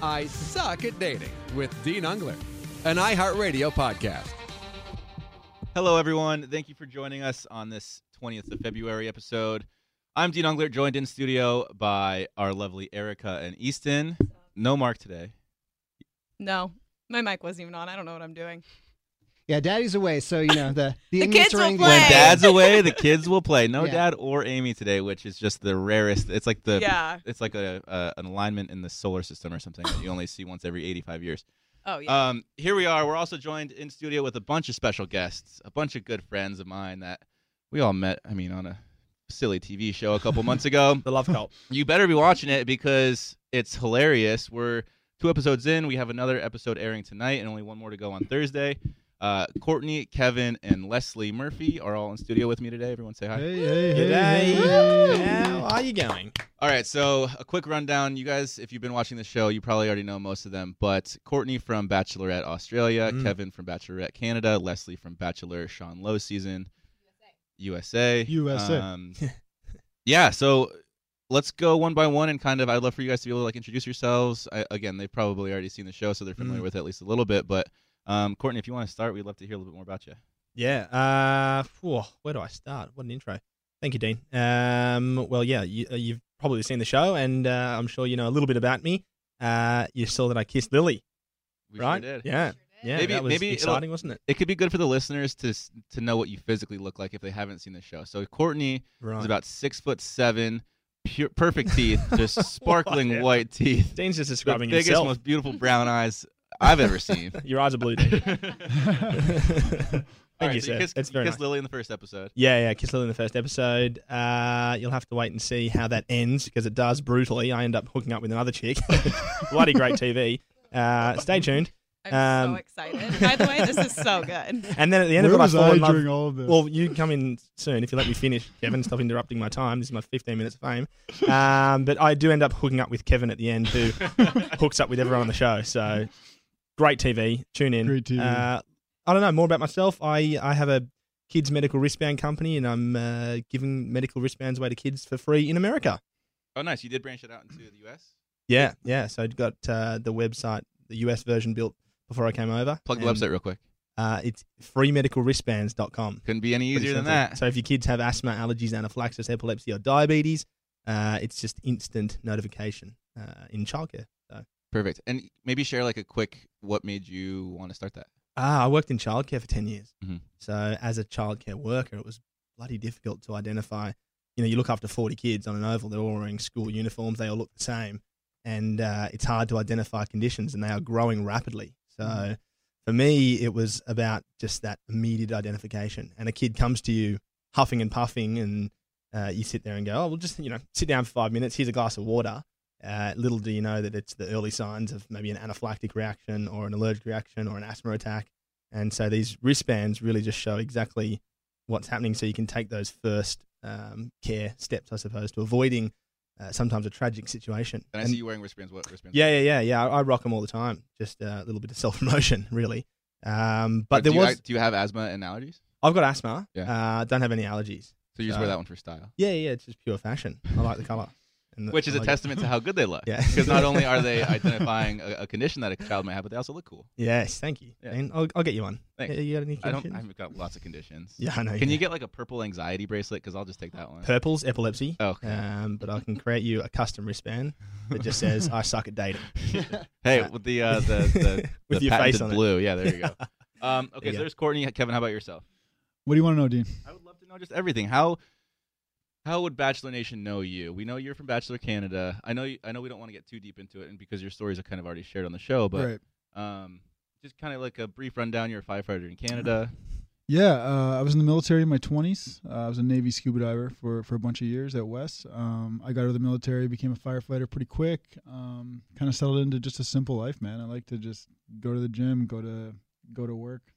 I Suck at Dating with Dean Unglert, an iHeartRadio podcast. Hello, everyone. Thank you for joining us on this 20th of February episode. I'm Dean Unglert, joined in studio by our lovely Erica and Easton. No Mark today. No, my mic wasn't even on. I don't know what I'm doing. Yeah, Daddy's away, so you know the the, The kids will play. When Dad's away, the kids will play. No Yeah. Dad or Amy today, which is just the rarest. It's like the yeah. it's like a, a an alignment in the solar system or something that you only see once every 85 years. Oh yeah. Um, here we are. We're also joined in studio with a bunch of special guests, a bunch of good friends of mine that we all met. I mean, on a silly TV show a couple months ago. The Love Cult. You better be watching it because it's hilarious. We're two episodes in. We have another episode airing tonight, and only one more to go on Thursday. Uh, Courtney, Kevin, and Leslie Murphy are all in studio with me today. Everyone say hi. Hey, hey, hey, G'day. hey. How are you going? All right, so a quick rundown. You guys, if you've been watching the show, you probably already know most of them. But Courtney from Bachelorette Australia, Mm. Kevin from Bachelorette Canada, Leslie from Bachelor Sean Lowe season, USA. USA. Um, yeah, so let's go one by one and kind of. I'd love for you guys to be able to like introduce yourselves. I, again, they've probably already seen the show, so they're familiar Mm. with it at least a little bit. But um, Courtney, if you want to start, we'd love to hear a little bit more about you. Yeah. Uh, phew, where do I start? What an intro. Thank you, Dean. Um, well, yeah, you, uh, you've probably seen the show, and uh, I'm sure you know a little bit about me. Uh, you saw that I kissed Lily, We right? sure did. Yeah. Yeah. Maybe- that was maybe exciting, wasn't it? It could be good for the listeners to to know what you physically look like if they haven't seen the show. So Courtney Right. is about six foot seven, pure, perfect teeth, just sparkling white teeth, Dean's just the describing biggest, himself. most beautiful brown eyes I've ever seen. Your eyes are blue, Dean. All Thank right, you, so sir. kissed, That's you very kissed nice. Lily in the first episode. Yeah, yeah, Kiss Lily in the first episode. Uh, you'll have to wait and see how that ends because it does brutally. I end up hooking up with another chick. Bloody great TV. Uh, stay tuned. I'm um, so excited. By the way, this is so good. And then at the end Where of it, I fall I in love. all of this? Well, you come in soon if you let me finish, Kevin. Stop interrupting my time. This is my 15 minutes of fame. Um, but I do end up hooking up with Kevin at the end, who hooks up with everyone on the show. So great TV. Tune in. Great TV. Uh, I don't know more about myself. I I have a kids medical wristband company, and I'm uh, giving medical wristbands away to kids for free in America. Oh, nice! You did branch it out into the U.S. Yeah, yeah. So I got uh, the website, the US version built before I came over. Plug the And, website real quick. Uh, it's freemedicalwristbands.com. Couldn't be any easier than that. So if your kids have asthma, allergies, anaphylaxis, epilepsy, or diabetes, uh, it's just instant notification uh, in childcare. Perfect. And maybe share like a quick what made you want to start that. ah, I worked in childcare for ten years. Mhm. So as a childcare worker, it was bloody difficult to identify. You know, you look after forty kids on an oval; they're all wearing school uniforms. They all look the same, and uh, it's hard to identify conditions, and they are growing rapidly. So. For me, it was about just that immediate identification. And a kid comes to you huffing and puffing, and uh, you sit there and go, "Oh, well, just you know, sit down for five minutes. Here's a glass of water." Uh, little do you know that it's the early signs of maybe an anaphylactic reaction or an allergic reaction or an asthma attack. And so these wristbands really just show exactly what's happening, so you can take those first um, care steps, I suppose, to avoiding uh, sometimes a tragic situation. And I see you wearing wristbands. What wristbands? yeah, yeah, yeah, yeah. I, I rock them all the time. Just uh, a little bit of self promotion, really. Um, but do there you, was, do you have asthma and allergies? I've got asthma. Yeah. Uh, don't have any allergies. So you just Uh, wear that one for style, Yeah, yeah, it's just pure fashion. I like the color. And which is a like testament to how good they look. Yeah. Because not only are they identifying a, a condition that a child may have, but they also look cool. Yes, thank you. Yeah. And I'll, I'll get you one. Thanks. You got any I don't. conditions? I've got lots of conditions. Yeah, I know. Can yeah. you get like a purple anxiety bracelet? Because I'll just take that one. purple's epilepsy? Oh, okay. Um, but I can create you a custom wristband that just says "I suck at dating" hey, with the uh, the the, with the your face patented on it. blue. Yeah, there you go. Um, okay, you so go. there's Courtney. Kevin, how about yourself? what do you want to know, Dean? I would love to know just everything. How how would Bachelor Nation know you? We know you're from Bachelor Canada. I know you, I know we don't want to get too deep into it, and because your stories are kind of already shared on the show, but right. um, just kind of like a brief rundown. You're a firefighter in Canada. Yeah, uh, I was in the military in my 20s. Uh, I was a Navy scuba diver for, for a bunch of years at West. Um, I got out of the military, became a firefighter pretty quick. Um, kind of settled into just a simple life, man. I like to just go to the gym, go to go to work.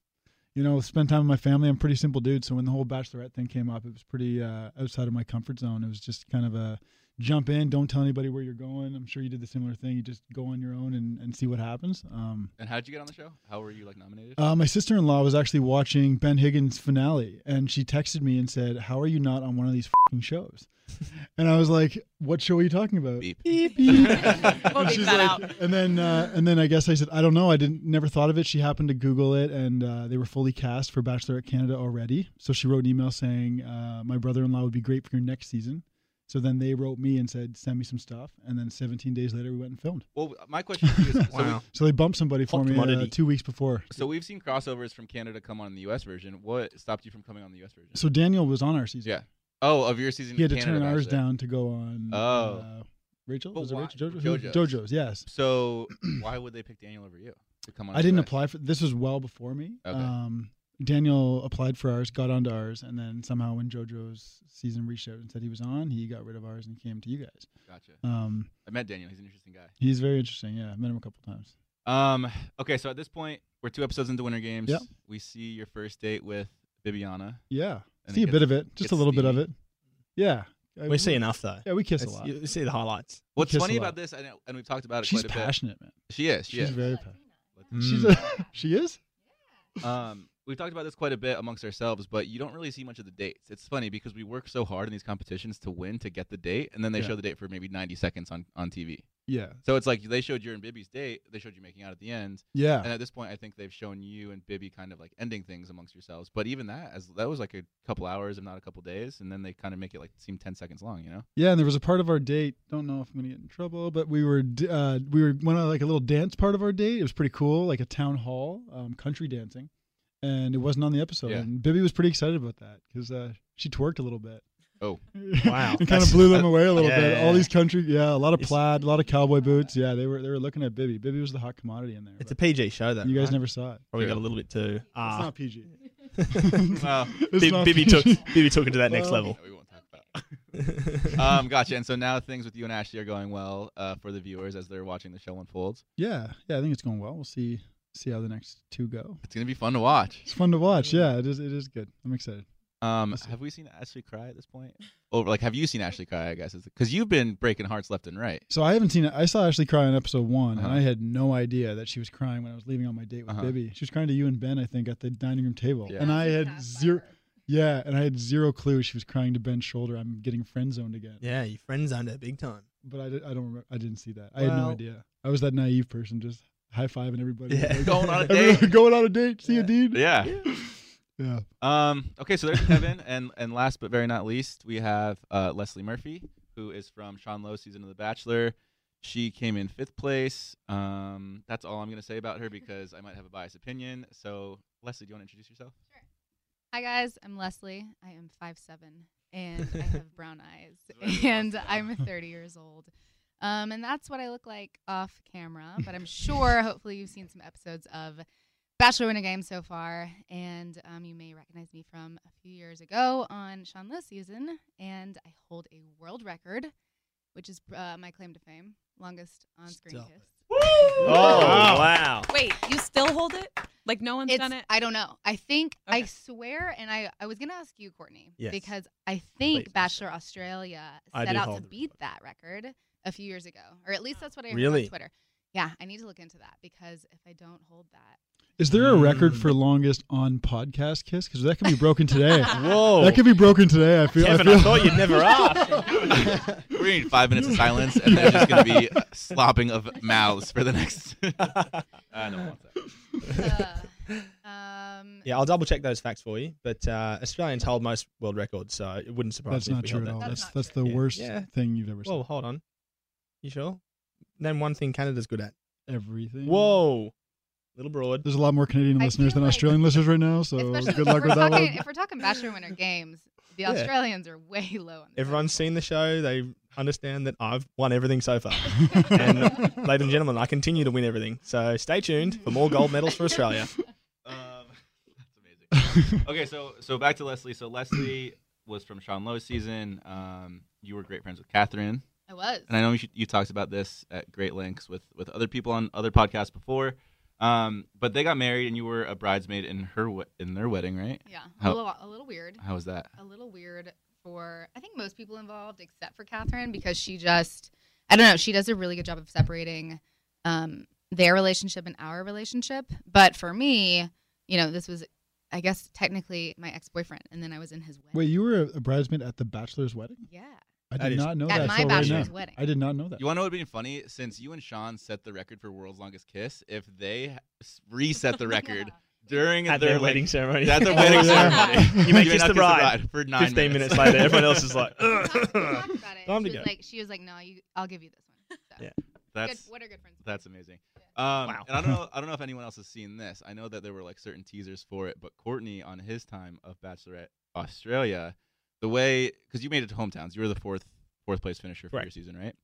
You know, spend time with my family. I'm pretty simple dude, so when the whole bachelorette thing came up, it was pretty uh, outside of my comfort zone. It was just kind of a jump in, don't tell anybody where you're going. I'm sure you did the similar thing. You just go on your own and, and see what happens. Um, And how did you get on the show? How were you like nominated? uh, my sister in law was actually watching Ben Higgins' finale, and she texted me and said, "How are you not on one of these fing shows?" and I was like, "What show are you talking about?" Beep. Beep. We'll And she's that like- out. And then, uh, and then I guess I said, "I don't know. I didn't never thought of it." She happened to Google it, and uh, they were fully cast for Bachelor Bachelorette Canada already. So she wrote an email saying, uh, "My brother-in-law would be great for your next season." So then they wrote me and said, "Send me some stuff." And then 17 days later, we went and filmed. well, my question to you is, so, Wow. So they bumped somebody for Hot me uh, two weeks before. so we've seen crossovers from Canada come on the U.S. version. What stopped you from coming on the U.S. version? So Daniel was on our season. yeah. Oh, of your season. He had to Canada turn ours Bachelor. down to go on. Oh. uh, Rachel? But Was it why- Rachel? JoJo? JoJo's. JoJo's, yes. So why would they pick Daniel over you to come on? I didn't US? apply for this was well before me. Okay. Um, Daniel applied for ours, got onto ours, and then somehow when JoJo's season reached out and said he was on, he got rid of ours and came to you guys. Gotcha. Um, I met Daniel. He's an interesting guy. he's very interesting. Yeah, I met him a couple times. Um. Okay. So at this point, we're two episodes into Winter Games. Yep. We see your first date with Bibiana. Yeah, And see it a bit of it, just a little bit of it. Yeah, I- We see enough though. Yeah, we kiss a lot. You see the highlights. What's funny about this, and, and we've talked about it She's quite a bit. passionate, man. She is. She She's is. very passionate. She's a, she is. um, we've talked about this quite a bit amongst ourselves, but you don't really see much of the dates. It's funny because we work so hard in these competitions to win to get the date, and then they Yeah. show the date for maybe 90 seconds on, on TV. Yeah, So it's like they showed you and Bibby's date, they showed you making out at the end, yeah. and at this point, I think they've shown you and Bibby kind of like ending things amongst yourselves. But even that, as that was like a couple hours, if not a couple days, and then they kind of make it like seem 10 seconds long, you know? Yeah, and there was a part of our date. Don't know if I'm gonna get in trouble, but we were uh, we were went on like a little dance part of our date. It was pretty cool, like a town hall, um, country dancing, and it wasn't on the episode. Yeah. And Bibby was pretty excited about that because uh, she twerked a little bit. Oh. Wow. and kind of blew them away a little Yeah, bit. yeah, All yeah. these country, yeah, a lot of plaid, a lot of cowboy boots. Yeah, they were they were looking at Bibby. Bibby was the hot commodity in there. It's a PG show though. you guys right? never saw it. probably True. got a little bit too. It's Ah, not PG. Well, It's Bib- not Bibby took PG. Bibby took it to that next Well- level. we won't talk about. um, gotcha. And so now things with you and Ashley are going well uh, for the viewers as they're watching the show unfolds. Yeah, yeah, I think it's going well. We'll see see how the next two go. It's gonna be fun to watch. It's fun to watch. Yeah, it is. It is good. I'm excited. Um, have we seen Ashley cry at this point? Or like, have you seen Ashley cry? I guess because you've been breaking hearts left and right. So I haven't seen it. I saw Ashley cry in episode one, Uh-huh. and I had no idea that she was crying when I was leaving on my date with Uh-huh. Bibby. She was crying to you and Ben, I think, at the dining room table, Yeah. and I had zero. Yeah, and I had zero clue she was crying to Ben's shoulder. I'm getting friend zoned again. Yeah, you friend zoned her big time. But I, did, I don't. Remember, I didn't see that. I had no idea. I was that naive person, just high fiving everybody. Yeah. Like, Going on a date. going on a date. See you, Yeah. Dean. Yeah. Yeah. Um. Okay. So there's Kevin, and and last but very not least, we have uh, Leslie Murphy, who is from Sean Lowe's season of The Bachelor. She came in fifth place. Um. That's all I'm gonna say about her because I might have a biased opinion. So Leslie, do you want to introduce yourself? Hi guys, I'm Leslie. I am five seven and I have brown eyes, and I'm 30 years old. Um, and that's what I look like off camera. But I'm sure, hopefully, you've seen some episodes of Bachelor Winter Game so far, and um, you may recognize me from a few years ago on Sean Lowe season. And I hold a world record, which is uh, my claim to fame, longest on-screen Stop kiss. Oh wow. Wait, you still hold it? Like no one's It's, done it? I don't know. I think I swear, and I I was gonna ask you, Courtney, Yes. because I think Please. Bachelor Australia set out to hold the beat that record a few years ago, or at least that's what I heard Really? on Twitter. Yeah, I need to look into that because if I don't hold that, Is there a record Mm. for longest on podcast kiss? Because that could be broken today. Whoa. that could be broken today. I feel. Kevin, I, I, thought you'd never ask. We're gonna need five minutes of silence, and then just gonna be slopping of mouths for the next. uh, no, one sec. uh, um, yeah, I'll double check those facts for you. But uh, Australians hold most world records, so it wouldn't surprise me. that's me. not if we true at all. that. That's That's that's the Yeah. worst Yeah. thing you've ever Whoa, said. hold on. You sure? Name one thing Canada's good at. Everything. Whoa. Little broad. There's a lot more Canadian I listeners feel than like- Australian listeners right now, so especially good if luck we're with that talking, one. If we're talking Bachelor Winter Games, the Yeah. Australians are way low on the Everyone's seen the show. They understand that I've won everything so far. and, ladies and gentlemen, I continue to win everything. So stay tuned for more gold medals for Australia. Um, that's amazing. okay, so so back to Leslie. So Leslie was from Sean Lowe's season. Um, you were great friends with Catherine, I was. and I know you, you talked about this at great lengths with with other people on other podcasts before. Um, but they got married, and you were a bridesmaid in her in their wedding, right? yeah, How- a little, a little weird. How was that? a little weird for I think most people involved except for Catherine because she just I don't know she does a really good job of separating um, their relationship and our relationship. But for me, you know, this was I guess technically my ex boyfriend, and then I was in his wedding. Wait, you were a, a bridesmaid at the bachelor's wedding? yeah, I did not know at that. my till right bachelor's wedding. I did not know that. You want to know what would be funny? Since you and Sean set the record for world's longest kiss, if they reset the record during At their, their like, wedding ceremony. at their wedding ceremony, You may may kiss not the bride. for nine 15 minutes later, everyone else is like, We talked- we about it. Time she to was go. like, she was like, no, you, I'll give you this one. So. Yeah. That's good, what are good friends? That's amazing. Um, Wow. And I don't know. I don't know if anyone else has seen this. I know that there were like certain teasers for it, but Courtney on his time of Bachelorette Australia, the way because you made it to hometowns, you were the fourth fourth place finisher for your season, right?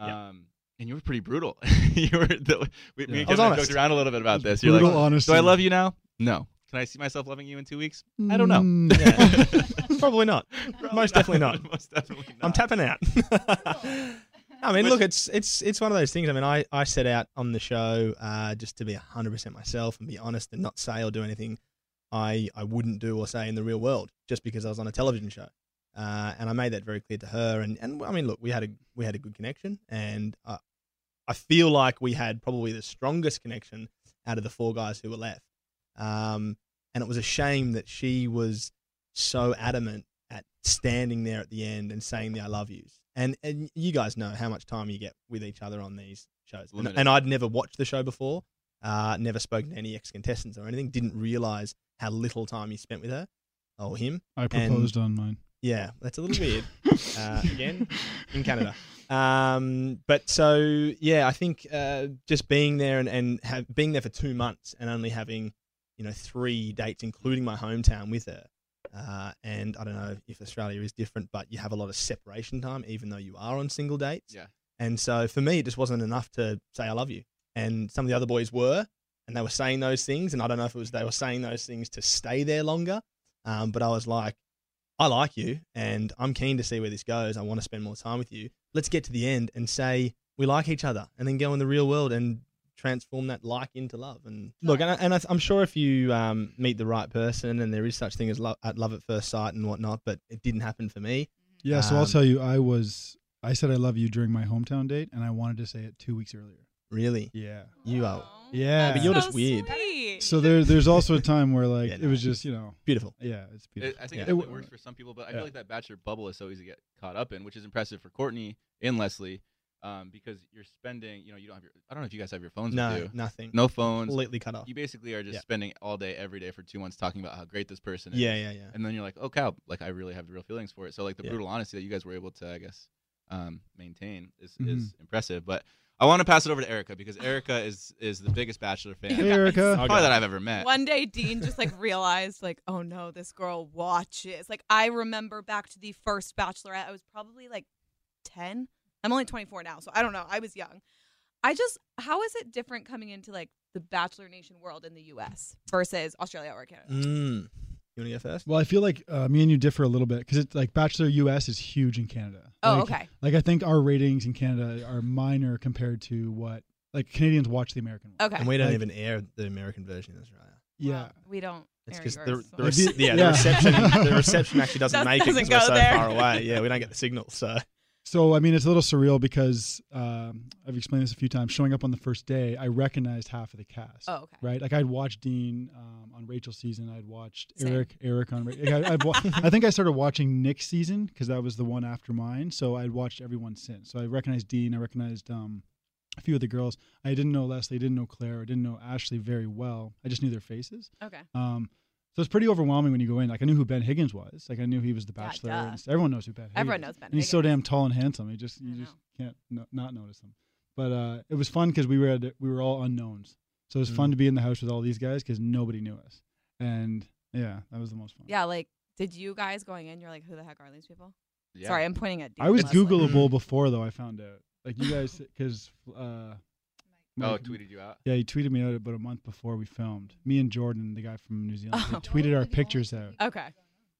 Yeah. Um, and you were pretty brutal. you were. The, we, me Yeah. and I was Kevin honest. joked around a little bit about this. You're Brutal like, honesty. do I love you now? No. Can I see myself loving you in two weeks? I don't know. Mm. Yeah. Probably not. Most definitely not. Most definitely not. I'm tapping out. I mean, look, it's it's it's one of those things. I mean, I, I set out on the show uh, just to be 100% myself and be honest and not say or do anything I, I wouldn't do or say in the real world just because I was on a television show. Uh, and I made that very clear to her. And, and I mean, look, we had a we had a good connection, and I, I feel like we had probably the strongest connection out of the four guys who were left. Um, and it was a shame that she was so adamant at standing there at the end and saying the I love yous. And and you guys know how much time you get with each other on these shows. And, and I'd never watched the show before, uh, never spoken to any ex contestants or anything. Didn't realize how little time you spent with her or him. I proposed on mine. Yeah, that's a little weird. Uh, again, in Canada. Um, but so yeah, I think uh, just being there and, and have, being there for two months and only having you know three dates, including my hometown, with her. Uh, and I don't know if Australia is different, but you have a lot of separation time, even though you are on single dates. Yeah. And so for me, it just wasn't enough to say I love you. And some of the other boys were, and they were saying those things. And I don't know if it was they were saying those things to stay there longer. Um, but I was like, I like you, and I'm keen to see where this goes. I want to spend more time with you. Let's get to the end and say we like each other, and then go in the real world and transform that like into love. And look, and, I, and I, I'm sure if you um, meet the right person, and there is such thing as love at love at first sight and whatnot, but it didn't happen for me. Yeah, so I'll Um, tell you, I was I said I love you during my hometown date, and I wanted to say it two weeks earlier. Really, Yeah, you are yeah. but you're so just weird. sweet. so there, there's also a time where like Yeah, it no, was just you know, beautiful. yeah, it's It, beautiful. I think Yeah. it definitely It works for some people, but I yeah. feel like that bachelor bubble is so easy to get caught up in, which is impressive for Courtney and Leslie, um, because you're spending, you know, you don't have your. I don't know if you guys have your phones No, with you. nothing. No phones. completely cut off. You basically are just Yeah. spending all day, every day for two months talking about how great this person is. Yeah, yeah, yeah. And then you're like, oh cow, like I really have the real feelings for it. So like the Yeah. brutal honesty that you guys were able to, I guess, um, maintain is, is impressive. But I want to pass it over to Erica because Erica is is the biggest Bachelor fan Hey, Erica. probably that I've ever met. One day, Dean just like realized, like, oh no, this girl watches. Like, I remember back to the first Bachelorette. I was probably like ten. I'm only 24 now, so I don't know. I was young. I just, how is it different coming into like the Bachelor Nation world in the U.S. versus Australia or Canada? Mm. You want to go first? Well, I feel like uh, me and you differ a little bit because it's like Bachelor US is huge in Canada. Oh, Like- okay. Like I think our ratings in Canada are minor compared to what like Canadians watch the American one. Okay. And we don't Like- even air the American version in Australia. Yeah. Well, we don't. It's because the, yours, the, so- rec- Maybe- yeah, yeah. the reception the reception actually doesn't Does- make it doesn't because we're so there. far away. Yeah, we don't get the signal. So So I mean, it's a little surreal because um, I've explained this a few times. Showing up on the first day, I recognized half of the cast. Oh, okay. Right, like I'd watched Dean um, on Rachel's season. I'd watched Same. Eric, Eric on. Ra- I, I'd wa- I think I started watching Nick's season because that was the one after mine. So I'd watched everyone since. So I recognized Dean. I recognized um, a few of the girls. I didn't know Leslie. I didn't know Claire. I didn't know Ashley very well. I just knew their faces. Okay. Um, so it's pretty overwhelming when you go in. Like I knew who Ben Higgins was. Like I knew he was the Bachelor. duh. and everyone knows who Ben. Higgins Everyone knows Ben. And he's so damn tall and handsome. You just you just can't no, not notice him. But uh, it was fun because we were at, we were all unknowns. So it was fun Mm. to be in the house with all these guys because nobody knew us. And yeah, that was the most fun. Yeah, like, did you guys going in? You're like, who the heck are these people? Yeah. Sorry, I'm pointing at. Dean I was and Leslie. Googleable before though. I found out like you guys because uh, Oh, Mike- tweeted you out. Yeah, he tweeted me out about a month before we filmed. Me and Jordan, the guy from New Zealand, Oh. tweeted our pictures out. Okay.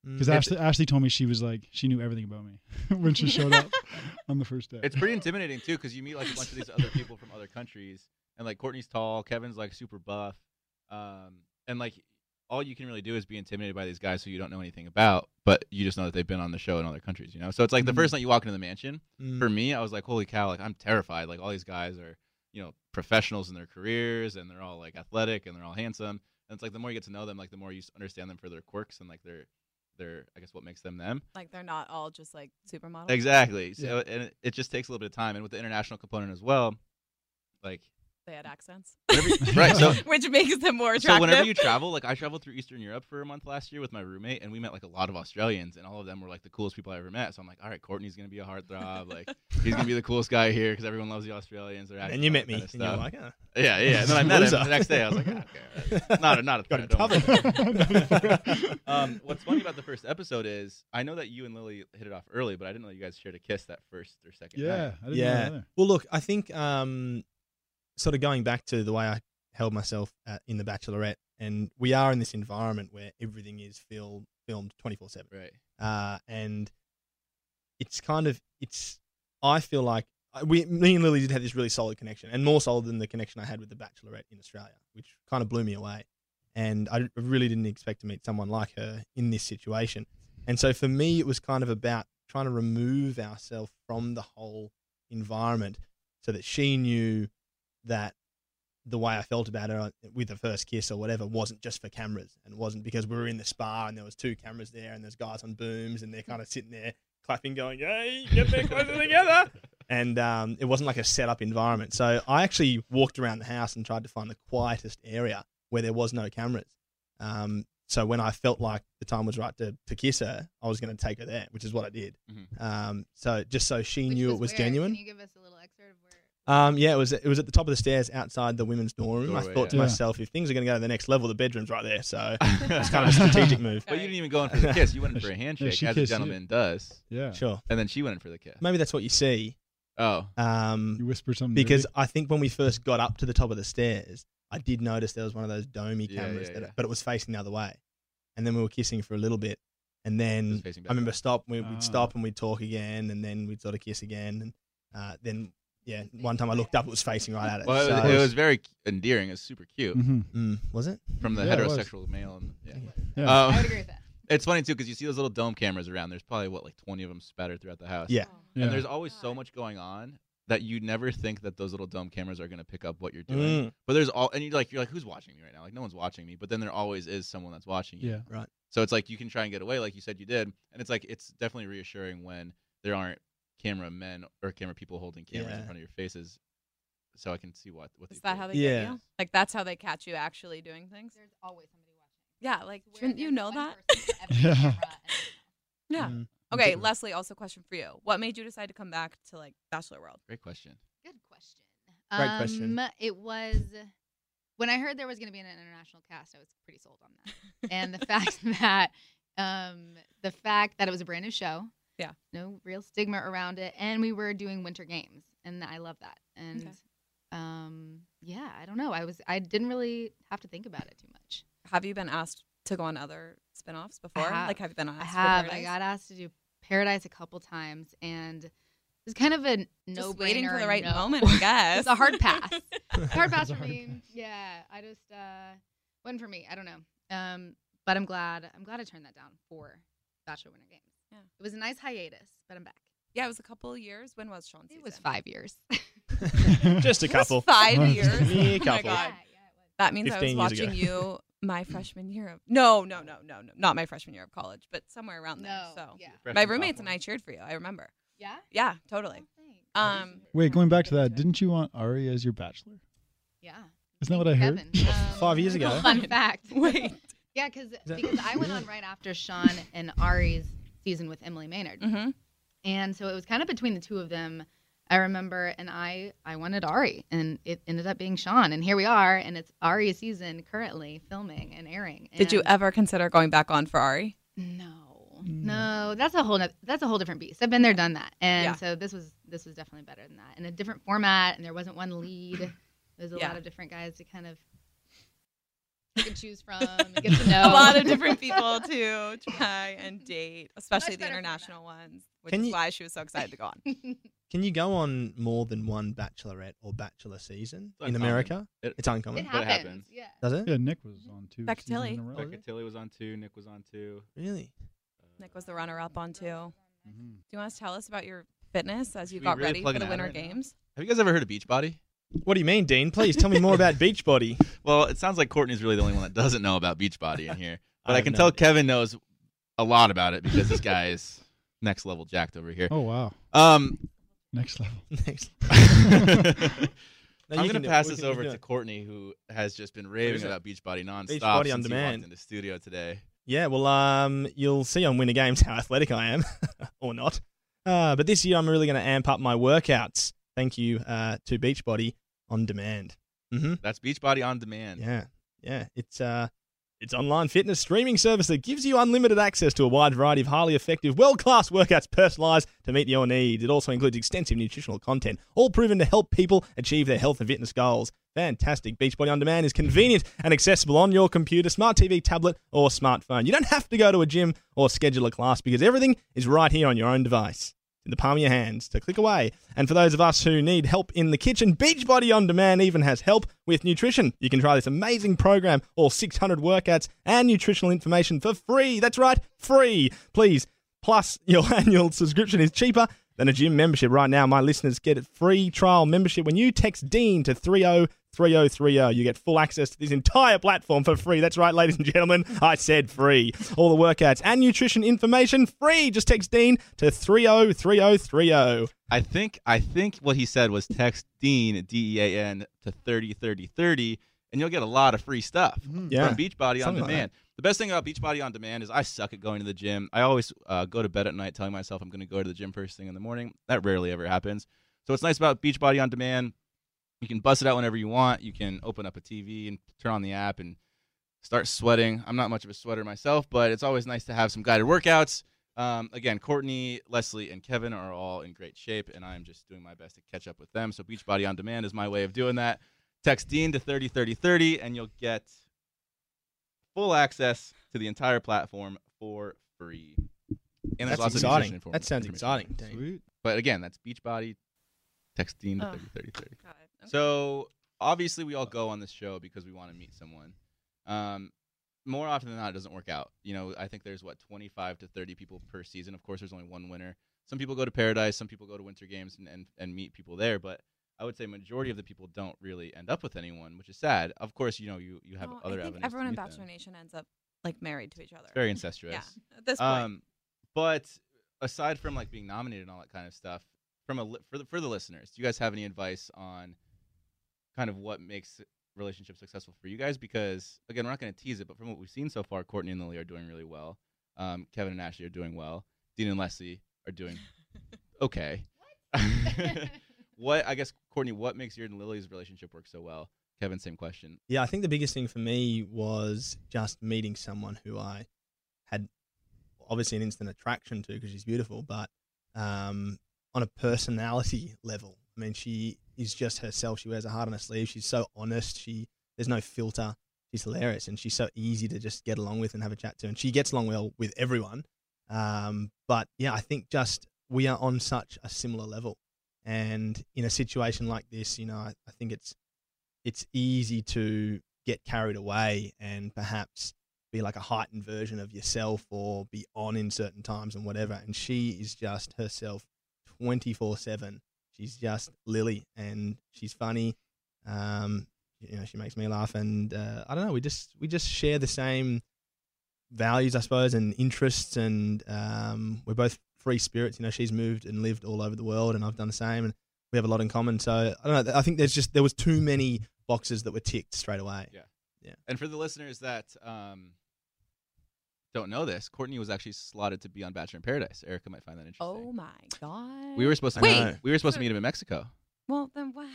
Because Mm. Ashley, Ashley told me she was like she knew everything about me when she showed up on the first day. It's pretty intimidating too because you meet like a bunch of these other people from other countries, and like Courtney's tall, Kevin's like super buff, um, and like all you can really do is be intimidated by these guys who you don't know anything about, but you just know that they've been on the show in other countries, you know. So it's like the Mhm. first night you walk into the mansion, Mm. for me, I was like, holy cow, like I'm terrified. Like all these guys are, you know, professionals in their careers and they're all like athletic and they're all handsome. And it's like the more you get to know them, like the more you understand them for their quirks and like their their I guess what makes them them. Like they're not all just like supermodels. Exactly. So and it, it just takes a little bit of time and with the international component as well, like They had accents, whenever right. So which makes them more attractive. So whenever you travel, like I traveled through Eastern Europe for a month last year with my roommate, and we met like a lot of Australians, and all of them were like the coolest people I ever met. So I'm like, all right, Courtney's gonna be a heartthrob, like he's gonna be the coolest guy here because everyone loves the Australians. They're And you met me, kind of and you're like, oh. yeah, yeah. And then I met him the next day. I was like, yeah, okay, all right. not a, not a Got threat, don't worry. trouble. um, what's funny about the first episode is I know that you and Lily hit it off early, but I didn't know you guys shared a kiss that first or second yeah, night. I didn't Yeah. know. Well, look, I think um, sort of going back to the way I held myself at, in the Bachelorette, and we are in this environment where everything is film, filmed twenty four seven, Right. uh, and it's kind of it's. I feel like uh, we, me and Lily did have this really solid connection, and more solid than the connection I had with the Bachelorette in Australia, which kind of blew me away. And I really didn't expect to meet someone like her in this situation. And so for me, it was kind of about trying to remove ourselves from the whole environment so that she knew that the way I felt about her uh, with the first kiss or whatever wasn't just for cameras and wasn't because we were in the spa and there was two cameras there and there's guys on booms and they're kind of sitting there clapping going, hey, get there closer together. And um, it wasn't like a set up environment. So I actually walked around the house and tried to find the quietest area where there was no cameras. Um, so when I felt like the time was right to, to kiss her, I was going to take her there, which is what I did. Mhm. Um, so just so she Which knew it was where? genuine. Um, yeah, it was it was at the top of the stairs outside the women's dorm room. I Doorway, thought to yeah. myself, if things are going to go to the next level, the bedroom's right there. So it's kind of a strategic move. But you didn't even go in for the kiss. You went in for a handshake, she as a kissed you. gentleman does, Yeah. Sure, and then she went in for the kiss. maybe that's what you see. Oh, Um, You whisper something because dirty? I think when we first got up to the top of the stairs, I did notice there was one of those domey cameras, yeah, that, yeah. but it was facing the other way. And then we were kissing for a little bit, and then I remember stop. We, Ah. we'd stop and we'd talk again, and then we'd sort of kiss again, and uh, then yeah, one time I looked up, it was facing right at it. Well, it was, So- it was very endearing. It was super cute Mhm. Mm, was it? from the Yeah, heterosexual male. And, yeah. Yeah. Um, I would agree with that. it's funny too because you see those little dome cameras around. There's probably what like 20 of them spattered throughout the house. Yeah. yeah. And there's always so much going on that you never think that those little dome cameras are going to pick up what you're doing. Mm. But there's all and you're like you're like who's watching me right now? Like no one's watching me. But then there always is someone that's watching you. yeah. Right. So it's like you can try and get away, like you said you did, and it's like it's definitely reassuring when there aren't camera men or camera people holding cameras in front of your faces. So I can see what what Is they that do. how they Yeah. get you? Like that's how they catch you actually doing things? There's always somebody watching. Yeah, like Where shouldn't you know that? person Yeah. camera and- yeah. Mm. Okay, Okay. Leslie, also question for you. What made you decide to come back to like Bachelor World? Great question. Good question. Great question. Um, It was when I heard there was going to be an international cast, I was pretty sold on that. and the fact that um, the fact that it was a brand new show, Yeah. no real stigma around it, and we were doing winter games, and I love that. And Okay. um, yeah, I don't know. I was I didn't really have to think about it too much. Have you been asked to go on other spin-offs before? have. Like have you been asked I for have. I got asked to do Paradise a couple times, and it's kind of a no Just waiting for the right no. moment, I guess. it's a hard pass. hard pass It's for hard me. pass. Yeah, I just uh wasn't for me. I don't know. Um, but I'm glad. I'm glad I turned that down for Bachelor Winter Games. Yeah. it was a nice hiatus, but I'm back. Yeah, it was a couple of years. When was Sean's It was season? five years. Just a couple. five Just a years. Oh my couple. god. yeah, yeah, it was. That means I was 15 years ago. watching you my freshman year of No, no, no, no, no. Not my freshman year of college, but somewhere around there. No, So yeah, my Freshman, roommates and. I cheered for you. I remember. yeah. Yeah, totally. Oh. Um Wait, going back to that, didn't you want Ari as your bachelor? yeah. Isn't that what I heard? Kevin. Um, Five years ago. Fun fact. Wait. Yeah, because because I went on right after Sean and Ari's season with Emily Maynard. Mhm. and so it was kind of between the two of them i remember and i i wanted ari and it ended up being sean and here we are and it's ari's season currently filming and airing Did you ever consider going back on for Ari? no no that's a whole noth- that's a whole different beast i've been there done that and Yeah. so this was this was definitely better than that in a different format and there wasn't one lead there's a Yeah. lot of different guys to kind of pick can choose from and get to know a lot of different people to try and date, especially Much the international ones, which Can is you- why she was so excited to go on. Can you go on more than one bachelorette or bachelor season It's in uncommon. America? It- It's uncommon. it But it happens. happens. Yeah. Does it? Yeah, Nick was on two. Becca seasons Tilley. in a row. Becca was on two. Nick was on two. Really? Nick was the runner-up on two. Do Mhm. you want to tell us about your fitness as you Should we got really ready plug for an the ad Winter right now? Games? Have you guys ever heard of Beachbody? What do you mean, Dean? Please tell me more about Beachbody. Well, it sounds like Courtney's really the only one that doesn't know about Beachbody in here. But I I, can no tell idea. Kevin knows a lot about it because this guy is next level jacked over here. Oh wow, Um, next level. Next. No, I'm you going can to pass We this over to. Courtney, who has just been raving it? about Beachbody nonstop Beachbody on since he demand. walked into the studio today. Yeah, well, um, you'll see on Winter Games how athletic I am, or not. Uh, but this year, I'm really going to amp up my workouts. Thank you uh, to Beachbody on demand. Mm-hmm. That's Beachbody on demand. Yeah, yeah. It's uh, it's online fitness streaming service that gives you unlimited access to a wide variety of highly effective, world-class workouts personalized to meet your needs. It also includes extensive nutritional content, all proven to help people achieve their health and fitness goals. Fantastic. Beachbody On Demand is convenient and accessible on your computer, smart TV, tablet, or smartphone. You don't have to go to a gym or schedule a class because everything is right here on your own device in the palm of your hands to click away. And for those of us who need help in the kitchen, Beachbody On Demand even has help with nutrition. You can try this amazing program, all 600 workouts and nutritional information for free. That's right, free. Please, plus your annual subscription is cheaper than a gym membership right now. My listeners get a free trial membership when you text Dean to 303030. You get full access to this entire platform for free. That's right, ladies and gentlemen. I said free. All the workouts and nutrition information free. Just text Dean to 303030. I think I think what he said was text Dean D E A N to thirty thirty thirty, and you'll get a lot of free stuff mm-hmm. Yeah. from Beachbody on Something like Demand. The best thing about Beachbody on Demand is I suck at going to the gym. I always uh, go to bed at night telling myself I'm going to go to the gym first thing in the morning. That rarely ever happens. So what's nice about Beachbody on Demand, you can bust it out whenever you want. You can open up a TV and turn on the app and start sweating. I'm not much of a sweater myself, but it's always nice to have some guided workouts. Um, again, Courtney, Leslie, and Kevin are all in great shape, and I'm just doing my best to catch up with them. So Beachbody on Demand is my way of doing that. Text Dean to 303030, and you'll get full access to the entire platform for free. And there's That's lots of exciting. That sounds information. exciting. Sweet. But again, that's Beachbody. texting Dean to Oh. 303030. Got. Okay. So obviously, we all go on this show because we want to meet someone. Um, more often than not, it doesn't work out. You know, I think there's what 25 to 30 people per season. Of course, there's only one winner. Some people go to Paradise, some people go to Winter Games and, and, and meet people there. But I would say majority of the people don't really end up with anyone, which is sad. Of course, you know you you have other I think everyone in Bachelor. Nation ends up like married to each other. It's very incestuous. yeah. At this point. Um, but aside from like being nominated and all that kind of stuff, from a li- for the for the listeners, do you guys have any advice on kind of what makes relationships successful for you guys? Because again, we're not going to tease it, but from what we've seen so far, Courtney and Lily are doing really well. Um, Kevin and Ashley are doing well. Dean and Leslie are doing okay. what I guess Courtney, what makes your and Lily's relationship work so well? Kevin, same question. Yeah, I think the biggest thing for me was just meeting someone who I had obviously an instant attraction to because she's beautiful, but um, on a personality level, I mean, she is just herself. She wears her heart on her sleeve. She's so honest. She there's no filter. She's hilarious, and she's so easy to just get along with and have a chat to. And she gets along well with everyone. Um, but yeah, I think just we are on such a similar level, and in a situation like this, you know, I, I think it's it's easy to get carried away and perhaps be like a heightened version of yourself or be on in certain times and whatever. And she is just herself 24 7. She's just Lily and she's funny. Um, you know, she makes me laugh. And uh, I don't know, we just, we just share the same values, I suppose, and interests. And um, we're both free spirits. You know, she's moved and lived all over the world, and I've done the same. And we have a lot in common. So I don't know. I think there's just there was too many boxes that were ticked straight away. Yeah, yeah. And for the listeners that um, don't know this, Courtney was actually slotted to be on Bachelor in Paradise. Erica might find that interesting. oh my god. We were supposed to Wait. meet, we were supposed to meet him in Mexico. Well, then wow.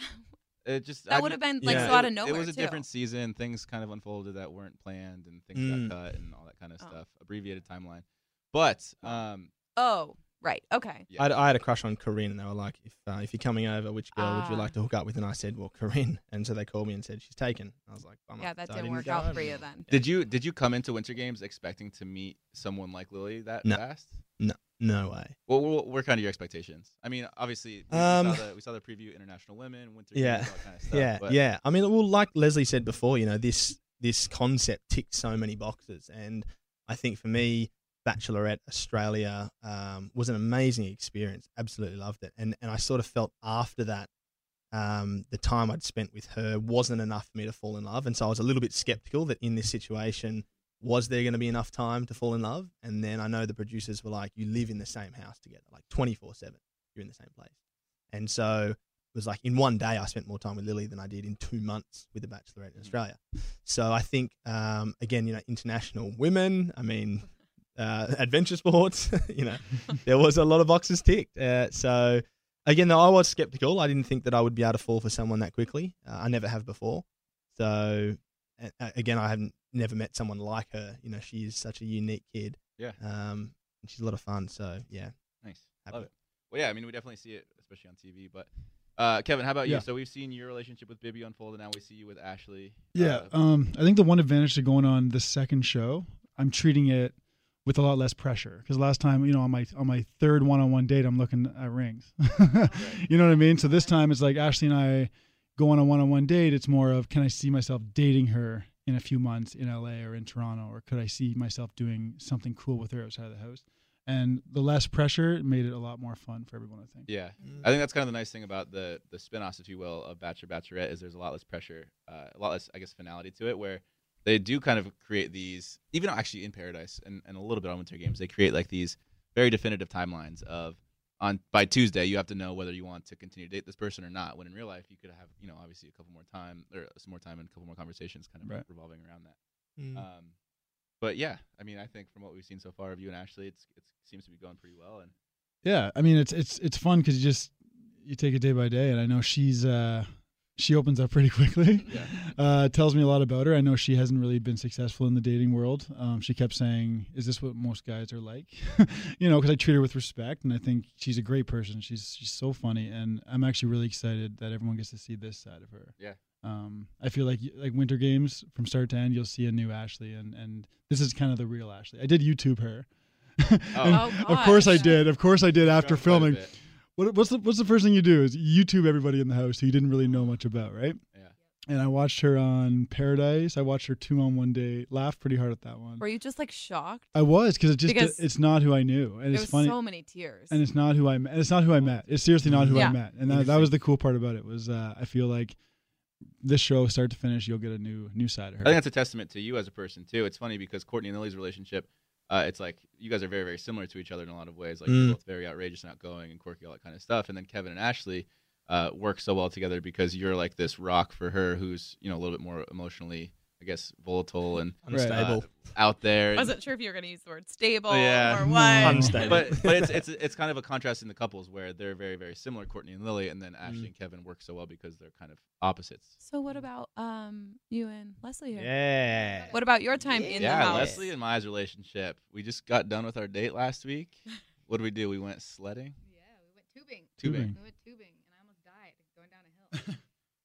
It just That I would have been like Yeah. so out of nowhere It was a too. different season. Things kind of unfolded that weren't planned, and things Mm. got cut and all that kind of Oh. stuff. Abbreviated timeline. But um, Oh, right. Okay. Yeah. I, had, I had a crush on Corinne, and they were like, "If uh, if you're coming over, which girl would you Ah. like to hook up with?" And I said, "Well, Corinne." And so they called me and said she's taken. I was like, Bummer. Yeah, that So I didn't work go out over. for you then. did you did you come into Winter Games expecting to meet someone like Lily that No. fast? No way. Well, what what kind of your expectations? I mean, obviously, we, Um, we, saw the, we saw the preview international women, winter Yeah. games, all that kind of stuff. yeah, but yeah. I mean, well, like Leslie said before, you know, this this concept ticks so many boxes, and I think for me, Bachelorette Australia um, was an amazing experience. Absolutely loved it, and and I sort of felt after that, um, the time I'd spent with her wasn't enough for me to fall in love, and so I was a little bit skeptical that in this situation. Was there going to be enough time to fall in love? And then I know the producers were like, "You live in the same house together, like twenty four seven. You're in the same place." And so it was like in one day I spent more time with Lily than I did in two months with the Bachelorette in Australia. So I think um, again, you know, international women. I mean, uh, adventure sports. you know, there was a lot of boxes ticked. Uh, so again, though I was skeptical. I didn't think that I would be able to fall for someone that quickly. Uh, I never have before. So uh, again, I haven't never met someone like her. You know, she is such a unique kid. Yeah. Um, and she's a lot of fun. So yeah. nice, Happy. love it. Well, yeah, I mean, we definitely see it, especially on TV. But uh, Kevin, how about you? So we've seen your relationship with Bibby unfold, and now we see you with Ashley. Yeah, Uh, um, I think the one advantage to going on the second show, I'm treating it with a lot less pressure because last time, you know, on my on my third one-on-one date, I'm looking at rings. you know what I mean? So this time, it's like Ashley and I go on a one-on-one date. It's more of can I see myself dating her in a few months in LA or in Toronto, or could I see myself doing something cool with her outside of the house? And the less pressure made it a lot more fun for everyone. I think. Yeah, I think that's kind of the nice thing about the the spin-offs, if you will, of Bachelor Bachelorette is there's a lot less pressure, uh, a lot less, I guess, finality to it, where they do kind of create these, even actually in Paradise and, and a little bit on Winter Games, they create like these very definitive timelines of on by Tuesday you have to know whether you want to continue to date this person or not. When in real life you could have, you know, obviously a couple more time or some more time and a couple more conversations, kind of Right. revolving around that. Mm. Um, but yeah, I mean, I think from what we've seen so far of you and Ashley, it's it seems to be going pretty well. And Yeah, I mean it's it's it's fun because you just you take it day by day, and I know she's uh she opens up pretty quickly. Yeah. Uh, tells me a lot about her. I know she hasn't really been successful in the dating world. Um, she kept saying, "Is this what most guys are like?" you know, because I treat her with respect, and I think she's a great person. She's she's so funny, and I'm actually really excited that everyone gets to see this side of her. Yeah. Um, I feel like like Winter Games from start to end, you'll see a new Ashley, and and this is kind of the real Ashley. I did YouTube her. And Oh, of course I did. Of course I did after Quite a filming. Bit. What, what's the what's the first thing you do is YouTube everybody in the house who you didn't really know much about, right? Yeah. And I watched her on Paradise. I watched her two on one day. Laughed pretty hard at that one. Were you just like shocked? I was because it just Because it's not who I knew, and There it's was funny, so many tears. and it's not who I met. It's not who I met. It's seriously not who Yeah. I met, and that, that was the cool part about it. Was uh, I feel like this show, start to finish, you'll get a new new side of her. I think that's a testament to you as a person too. It's funny because Courtney and Lily's relationship, uh, it's like you guys are very, very similar to each other in a lot of ways. Like Mm. you're both very outrageous and outgoing and quirky, all that kind of stuff. And then Kevin and Ashley uh, work so well together because you're like this rock for her, who's you know a little bit more emotionally, I guess, volatile and Unstable. uh, out there. I wasn't sure if you were going to use the word stable Yeah. or No. what. Unstable. but but it's it's it's kind of a contrast in the couples where they're very very similar, Courtney and Lily, and then Ashley Mm. and Kevin work so well because they're kind of opposites. So what about um you and Leslie here? Yeah. What about your time in the yeah, house? Leslie and Maya's relationship. We just got done with our date last week. What did we do? We went sledding. Yeah, we went tubing. Tubing. Tubing. We went tubing, and I almost died going down a hill.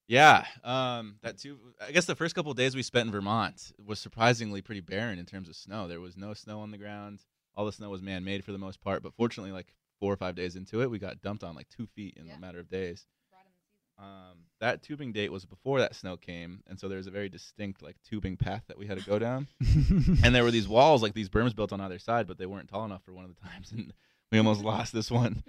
Yeah, um, that too. I guess the first couple of days we spent in Vermont was surprisingly pretty barren in terms of snow. There was no snow on the ground. All the snow was man-made for the most part. But fortunately, like four or five days into it, we got dumped on like two feet in Yeah. a matter of days. Brought in the season. Um, that tubing date was before that snow came, and so there was a very distinct like tubing path that we had to go down. and there were these walls, like these berms built on either side, but they weren't tall enough for one of the times, and we almost lost this one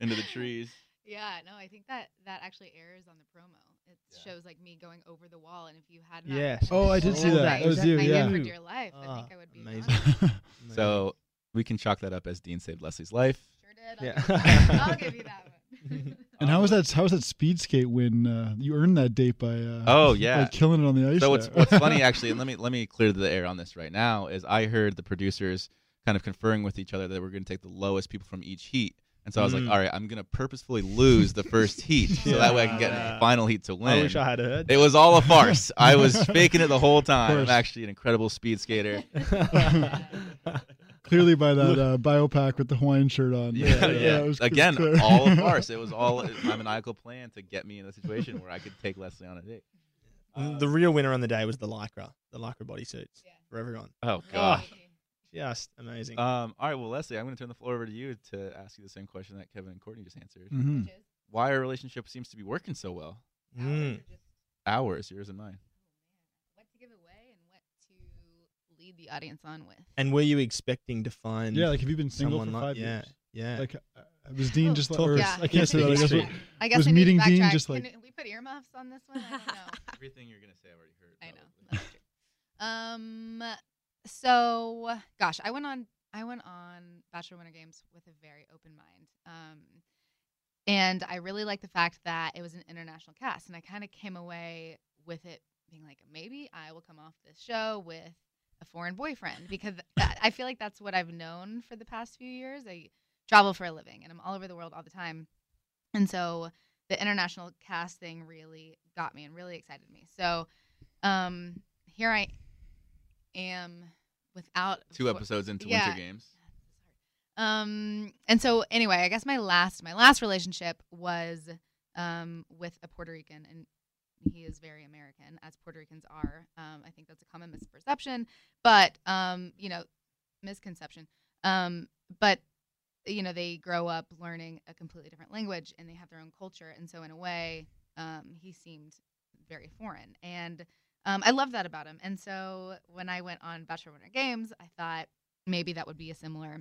into the trees. Yeah, no, I think that that actually airs on the promo. It Yeah. shows like me going over the wall, and if you had not Yes. Oh, I did see that that. right, That was you, yeah. did for dear life. I Ah, think I would be amazing. So we can chalk that up as Dean saved Leslie's life. Sure did. I'll, Yeah. give. I'll give you that one. and how was that? How was that speed skate win? Uh, you earned that date by uh, Oh, by yeah. killing it on the ice. So what's what's funny actually, and let me let me clear the air on this right now, is I heard the producers kind of conferring with each other that we're going to take the lowest people from each heat. And so I was Mm. like, all right, I'm going to purposefully lose the first heat so that way I can get in the Yeah. final heat to win. I wish I had heard. It was all a farce. I was faking it the whole time. I'm course. actually an incredible speed skater. Clearly by that uh, biopack with the Hawaiian shirt on. Yeah, yeah. it was- it was Again, clear. all a farce. It was all my maniacal plan to get me in a situation where I could take Leslie on a date. the real winner on the day was the lycra, the lycra bodysuits Yeah. for everyone. Oh Oh, gosh. He- just amazing. Um, all right, well, Leslie, I'm going to turn the floor over to you to ask you the same question that Kevin and Courtney just answered. hmm Why our relationship seems to be working so well? hours Mm. just Ours, yours, and mine. what to give away and what to lead the audience on with. And were you expecting to find Yeah, like have you been single someone for five yeah, years? yeah. yeah. Like, uh, was Dean Oh, just like? talk- Or, Yeah. I can't say that. I guess. Extreme. what- I guess Was I meeting Dean backtrack. just Can like- we put earmuffs on this one? I don't know. Everything you're going to say, I've already heard. I know. That's true. Um. So, gosh, I went on. I went on Bachelor Winter Games with a very open mind. Um, and I really like the fact that it was an international cast, and I kind of came away with it being like, maybe I will come off this show with a foreign boyfriend because that, I feel like that's what I've known for the past few years. I travel for a living, and I'm all over the world all the time, and so the international cast thing really got me and really excited me. So um, here I am without Two episodes into Yeah. Winter Games. Um, and so anyway, I guess my last my last relationship was um with a Puerto Rican, and he is very American, as Puerto Ricans are. Um, I think that's a common misperception, but um, you know, misconception. Um, but you know, they grow up learning a completely different language, and they have their own culture, and so in a way, um, he seemed very foreign, and um, I love that about him. And so when I went on Bachelor Winter Games, I thought maybe that would be a similar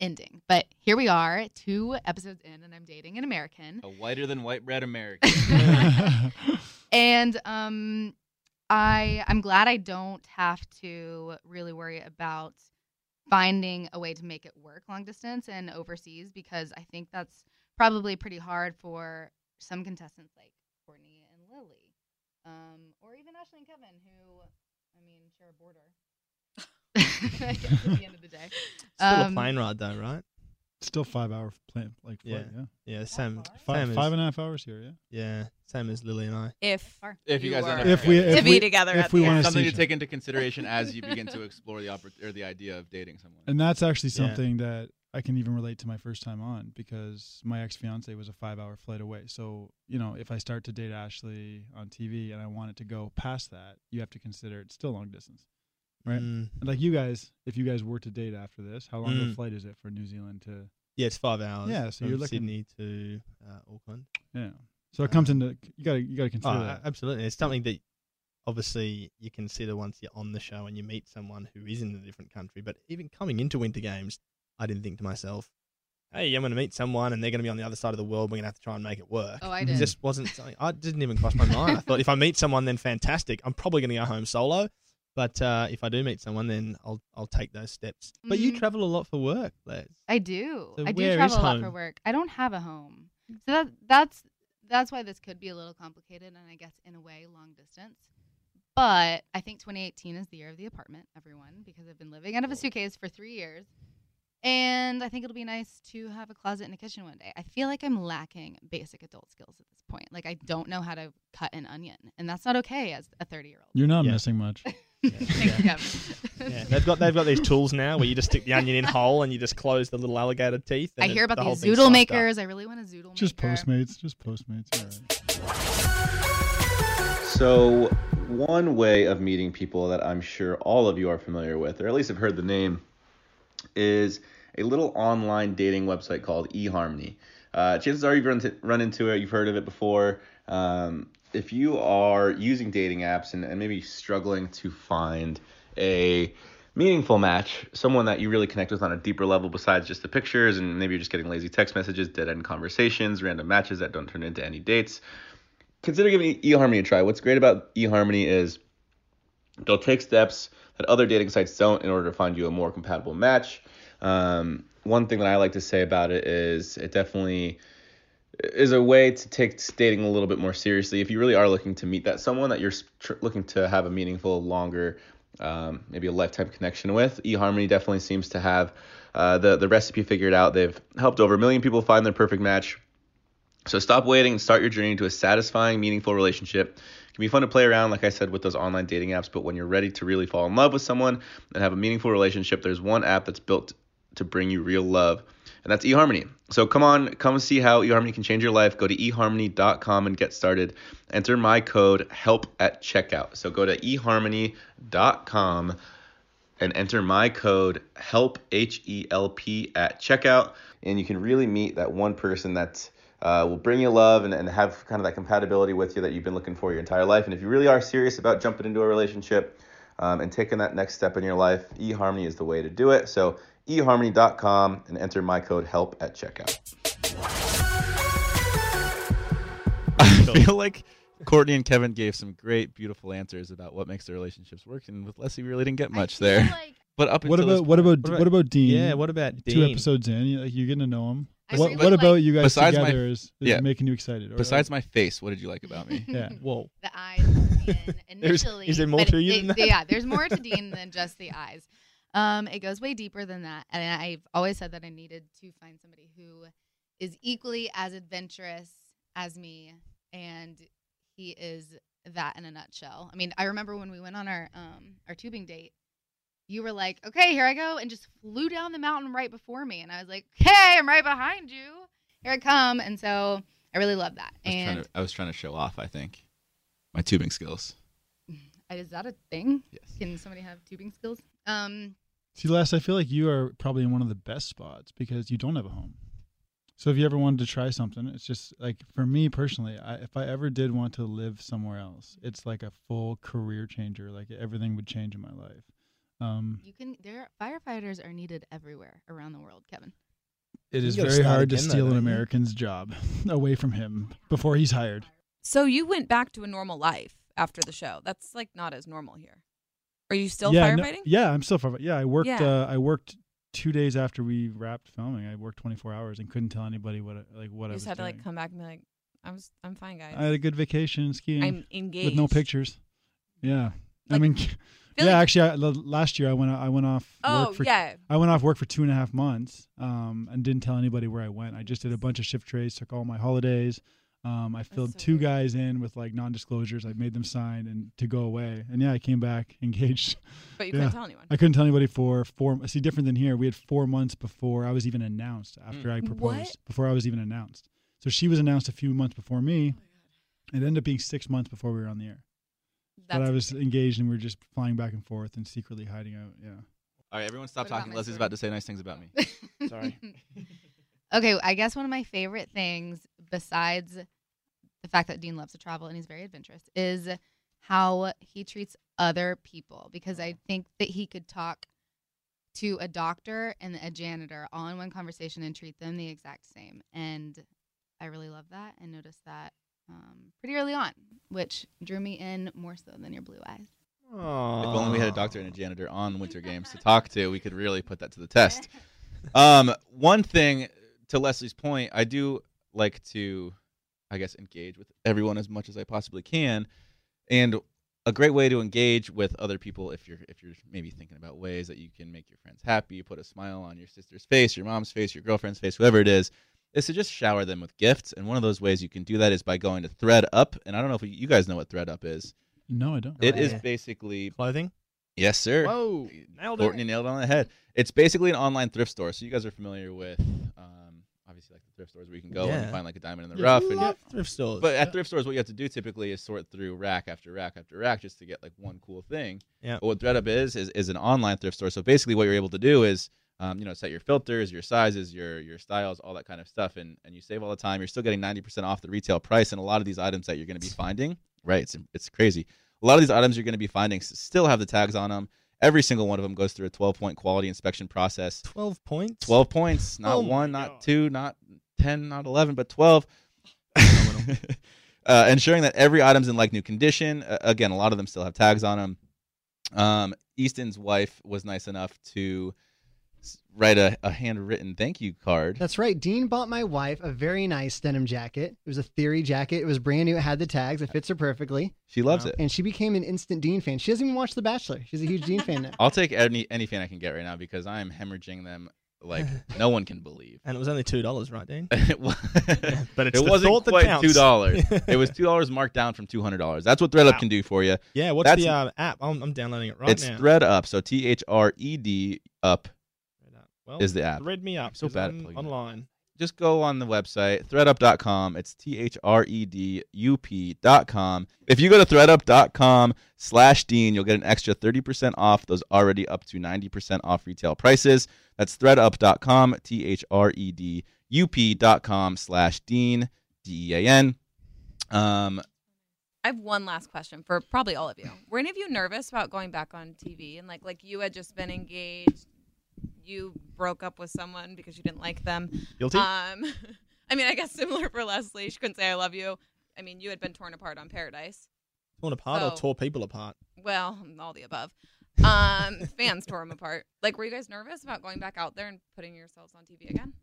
ending. But here we are, two episodes in, and I'm dating an American. A whiter than white bread American. and um, I I'm glad I don't have to really worry about finding a way to make it work long distance and overseas because I think that's probably pretty hard for some contestants like Courtney and Lily, um, or even Ashley and Kevin, who I mean share a border. I guess at the end of the day. Still Um, a plane ride though, right? Still five hour plane, like flight, Yeah. yeah. Yeah, same, far? Five, same five as, and a half hours here, yeah. yeah, same as Lily and I. If Far. if you guys were end up If we- together. if to be together if at we the wanna end. something to station. take into consideration as you begin to explore the oppor- or the idea of dating someone. And that's actually Yeah. something that I can even relate to my first time on because my ex fiance was a five hour flight away. So, you know, if I start to date Ashley on TV and I want it to go past that, you have to consider it's still long distance. Right. Mm, like you guys, if you guys were to date after this, how long of a Mm. flight is it for New Zealand to yeah, it's five hours. Yeah, so you're looking- Sydney to uh, Auckland. Yeah. So it comes into you gotta you gotta Oh, consider that. absolutely. It's something that obviously you consider once you're on the show and you meet someone who is in a different country. But even coming into Winter Games, I didn't think to myself, hey, I'm going to meet someone and they're going to be on the other side of the world. We're going to have to try and make it work. Oh, I It did. just wasn't something, I didn't even cross my mind. I thought if I meet someone, then fantastic. I'm probably going to go home solo. But uh, if I do meet someone, then I'll I'll take those steps. But you Mhm. travel a lot for work, Les. I do. So I do travel a lot for work. I don't have a home, so that that's that's why this could be a little complicated, and I guess in a way long distance. But I think 2018 is the year of the apartment, everyone, because I've been living out of a suitcase for three years, and I think it'll be nice to have a closet and a kitchen one day. I feel like I'm lacking basic adult skills at this point. Like I don't know how to cut an onion, and that's not okay as a 30 year old. You're not Yeah. missing much. Thank you, Kevin. Yeah, they've got they've got these tools now where you just stick the onion in whole and you just close the little alligator teeth. I and hear it- about the whole these thing's zoodle sliced up. makers. I really want a zoodle Just maker. Postmates. Just Postmates. You're all right. So, one way of meeting people that I'm sure all of you are familiar with, or at least have heard the name, is a little online dating website called eHarmony. Uh, chances are you've run, to, run into it, you've heard of it before. Um, if you are using dating apps and, and maybe struggling to find a meaningful match, someone that you really connect with on a deeper level besides just the pictures, and maybe you're just getting lazy text messages, dead end conversations, random matches that don't turn into any dates, consider giving eHarmony a try. What's great about eHarmony is they'll take steps that other dating sites don't in order to find you a more compatible match. Um, one thing that I like to say about it is it definitely is a way to take dating a little bit more seriously. If you really are looking to meet that someone that you're tr- looking to have a meaningful, longer, um, maybe a lifetime connection with, eHarmony definitely seems to have uh, the the recipe figured out. They've helped over a million people find their perfect match. So stop waiting and start your journey to a satisfying, meaningful relationship. It can be fun to play around, like I said, with those online dating apps, but when you're ready to really fall in love with someone and have a meaningful relationship, there's one app that's built to bring you real love, and that's eHarmony. So come on, come see how eHarmony can change your life. Go to eHarmony.com and get started. Enter my code HELP at checkout. So go to eHarmony.com and enter my code HELP H E L P at checkout, and you can really meet that one person that uh, will bring you love and, and have kind of that compatibility with you that you've been looking for your entire life. And if you really are serious about jumping into a relationship um, and taking that next step in your life, eHarmony is the way to do it. So eharmony.com and enter my code HELP at checkout. I feel like Courtney and Kevin gave some great, beautiful answers about what makes their relationships work, and with Leslie, we really didn't get much there. Like, But up What until about what about What what about- about Dean? Yeah, what about two episodes in, you, like, you're getting to know him. I What really what about like- you guys Besides my- is, is yeah. making you excited? Or, besides my face, what did you like about me? yeah. Whoa. the eyes There's- initially. is there more to you it- than that? Yeah, there's more to Dean than just the eyes. Um, it goes way deeper than that, and I've always said that I needed to find somebody who is equally as adventurous as me, and he is that in a nutshell. I mean, I remember when we went on our um our tubing date. You were like, "Okay, here I go," and just flew down the mountain right before me, and I was like, "Hey, I'm right behind you. Here I come." And so I really love that. I was, trying And to, I was trying to show off. I think my tubing skills. is that a thing? Yes. Can somebody have tubing skills? Um, See, Les, I feel like you are probably in one of the best spots because you don't have a home. So if you ever wanted to try something, it's just like for me personally, I, if I ever did want to live somewhere else, it's like a full career changer. Like everything would change in my life. Um, you can. There, firefighters are needed everywhere around the world. Kevin. it You is gotta very hard to steal an? American's job away from him before he's hired. So you went back to a normal life after the show. That's like not as normal here. Are you still yeah, no- firefighting? yeah, I'm still firefighting. Yeah, I worked. Yeah. Uh, I worked two days after we wrapped filming. I worked 24 hours and couldn't tell anybody what I- like what you I was just had to like come back and be like, I was, I'm fine, guys. I had a good vacation skiing I'm engaged with no pictures. Yeah, I mean, feel yeah. like- Actually, I, last year I went. I went off. Oh work for, yeah. I went off work for two and a half months, um, and didn't tell anybody where I went. I just did a bunch of shift trades, took all my holidays. Um, I filled so two weird. guys in with like non-disclosures. I made them sign and to go away. And yeah, I came back engaged. But you yeah. couldn't tell anyone. I couldn't tell anybody for four. See, different than here. We had four months before I was even announced. After I proposed, What? before I was even announced. So she was announced a few months before Oh me. It ended up being six months before we were on the air. That's but I was engaged and we were just flying back and forth and secretly hiding out. Yeah. All right, everyone, stop What talking. my Leslie's story? about to say nice things about me. Sorry. okay, I guess one of my favorite things, besides the fact that Dean loves to travel and he's very adventurous, is how he treats other people. Because I mm. think that he could talk to a doctor and a janitor all in one conversation and treat them the exact same. And I really love that and noticed that um, pretty early on, which drew me in more so than your blue eyes. If only we had a doctor and a janitor on Winter Games to talk to, we could really put that to the test. Um, one thing to Leslie's point, I do like to, I guess, engage with everyone as much as I possibly can, and a great way to engage with other people if you're if you're maybe thinking about ways that you can make your friends happy, put a smile on your sister's face, your mom's face, your girlfriend's face, whoever it is, is to just shower them with gifts. And one of those ways you can do that is by going to thredUP. And I don't know if you guys know what thredUP is. No, I don't. It is yeah. basically Clothing. yes, sir. Whoa, nailed it. Courtney nailed it on the head. It's basically an online thrift store. So you guys are familiar with, um, obviously, like the thrift stores where you can go and find like a diamond in the Yeah, rough. And love thrift stores. but at thrift stores, what you have to do typically is sort through rack after rack after rack just to get like one cool thing. Yeah. But what thredUP is is is an online thrift store. So basically, what you're able to do is, um, you know, set your filters, your sizes, your your styles, all that kind of stuff, and and you save all the time. You're still getting 90% off the retail price, and a lot of these items that you're going to be finding, right? It's it's crazy. A lot of these items you're going to be finding still have the tags on them. Every single one of them goes through a 12 point quality inspection process. twelve points. 12 points, not Oh one, not God. two, not 10, not 11, but 12. uh, ensuring that every item's in like new condition. Uh, again, a lot of them still have tags on them. Um, Easton's wife was nice enough to write a, a handwritten thank you card. That's right. Dean bought my wife a very nice denim jacket. It was a theory jacket. It was brand new. It had the tags. It fits her perfectly. She loves Wow. it. And she became an instant Dean fan. She doesn't even watch The Bachelor. She's a huge Dean fan now. I'll take any any fan I can get right now because I am hemorrhaging them like no one can believe. and it was only two dollars, right, Dean? it wa- But it's it the wasn't thought quite counts. two dollars. it was two dollars marked down from two hundred dollars. That's what thredUP Wow. can do for you. Yeah, what's That's- the uh, app? I'm, I'm downloading it right it's now. It's thredUP. So T H R E D up Well, is the app. Thread me up. so bad at I'm it. online. just go on the website, thredup.com. It's T H R E D U P.com. If you go to thredup.com slash Dean, you'll get an extra 30% off those already up to 90% off retail prices. That's thredup.com, T H R E D U P.com slash Dean, D E A N. Um, I have one last question for probably all of you. Were any of you nervous about going back on TV and like like you had just been engaged, you broke up with someone because you didn't like them? Guilty. Um, I mean, I guess similar for Leslie. She couldn't say I love you. I mean, you had been torn apart on Paradise. Torn apart or tore people apart? Well, all the above. Um, fans tore them apart. Like, were you guys nervous about going back out there and putting yourselves on TV again?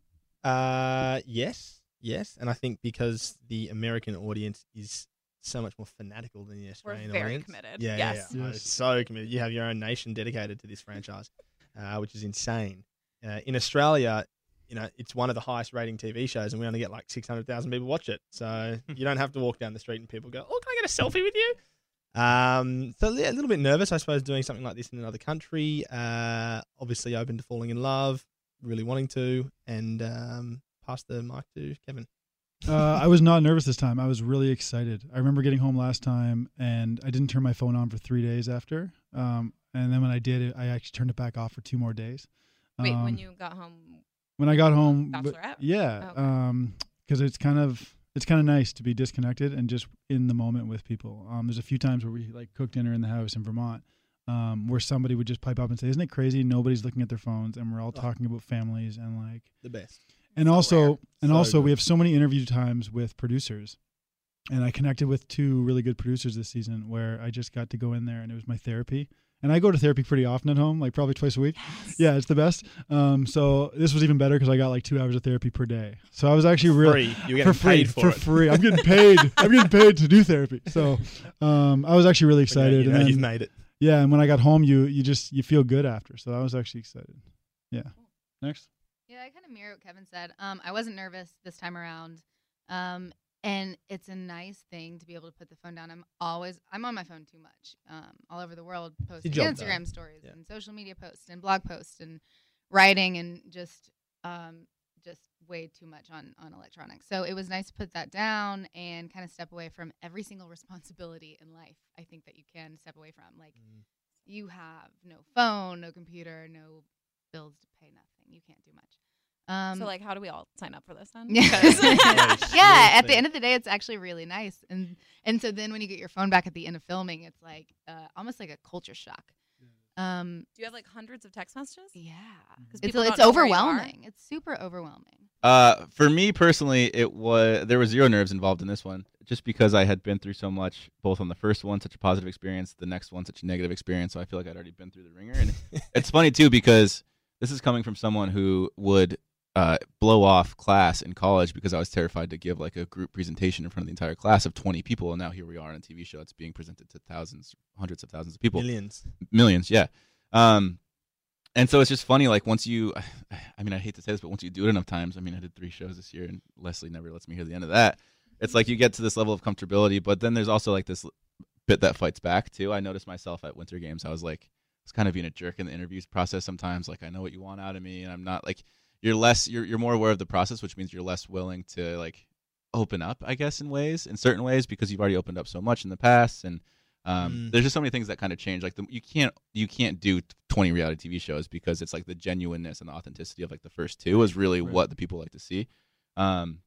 Uh, yes, yes, and I think because the American audience is so much more fanatical than the Australian We're very audience. committed. Yeah, yes. yeah, yeah. Yes. So committed. You have your own nation dedicated to this franchise, uh, which is insane. Uh, in Australia, you know, it's one of the highest rating TV shows, and we only get like six hundred thousand people watch it. So you don't have to walk down the street and people go, "Oh, can I get a selfie with you?" Um, so yeah, a little bit nervous, I suppose, doing something like this in another country. Uh, obviously open to falling in love, really wanting to, and um, pass the mic to Kevin. Uh, I was not nervous this time. I was really excited. I remember getting home last time and I didn't turn my phone on for three days after. Um, and then when I did it, I actually turned it back off for two more days. Wait, Um, when you got home, when I got home, but- Bachelorette? yeah, Oh, okay. um, because it's kind of it's kind of nice to be disconnected and just in the moment with people. Um, there's a few times where we like cook dinner in the house in Vermont, um, where somebody would just pipe up and say, "Isn't it crazy? Nobody's looking at their phones, and we're all Oh. talking about families and like." The best. and So also rare. and So also good. we have so many interview times with producers and i connected with two really good producers this season where i just got to go in there and it was my therapy and i go to therapy pretty often at home like probably twice a week. Yeah it's the best. Um, so this was even better because i got like two hours of therapy per day. So i was actually really. You're for free paid for, for free. I'm getting paid. I'm getting paid to do therapy. So um, i was actually really But yeah, excited. you. Know, and you've then- made it. yeah and when i got home you you just you feel good after. So i was actually excited. Yeah. Next. Yeah, I kind of mirror what Kevin said. Um, I wasn't nervous this time around, um, and it's a nice thing to be able to put the phone down. I'm always I'm on my phone too much, um, all over the world, posting. Instagram stories Yeah. and social media posts and blog posts and writing and just um, just way too much on on electronics. So it was nice to put that down and kind of step away from every single responsibility in life. I think that you can step away from like Mm. you have no phone, no computer, no bills to pay, nothing. You can't do much. Um, so like, how do we all sign up for this then? yeah. Yeah, at the end of the day, it's actually really nice, and and so then when you get your phone back at the end of filming, it's like uh, almost like a culture shock. Um, do you have like hundreds of text messages? yeah, 'Cause it's it's don't know where you are? overwhelming. It's super overwhelming. Uh, for me personally, it was there were zero nerves involved in this one, just because I had been through so much, both on the first one, such a positive experience, the next one, such a negative experience. So I feel like I'd already been through the ringer, and it's funny too because this is coming from someone who would uh, blow off class in college because I was terrified to give like a group presentation in front of the entire class of twenty people, and now here we are on a TV show. It's being presented to thousands, hundreds of thousands of people Millions. millions yeah um and so it's just funny like once you i mean i hate to say this but once you do it enough times i mean i did three shows this year and leslie never lets me hear the end of that it's like you get to this level of comfortability but then there's also like this bit that fights back too i noticed myself at winter games i was like I was kind of being a jerk in the interviews process sometimes like i know what you want out of me and i'm not like you're less you're, you're more aware of the process which means you're less willing to like open up i guess in ways in certain ways because you've already opened up so much in the past and um, Mm. there's just so many things that kind of change. Like the, you can't you can't do 20 reality TV shows because it's like the genuineness and the authenticity of like the first two is really Right. what the people like to see. Um,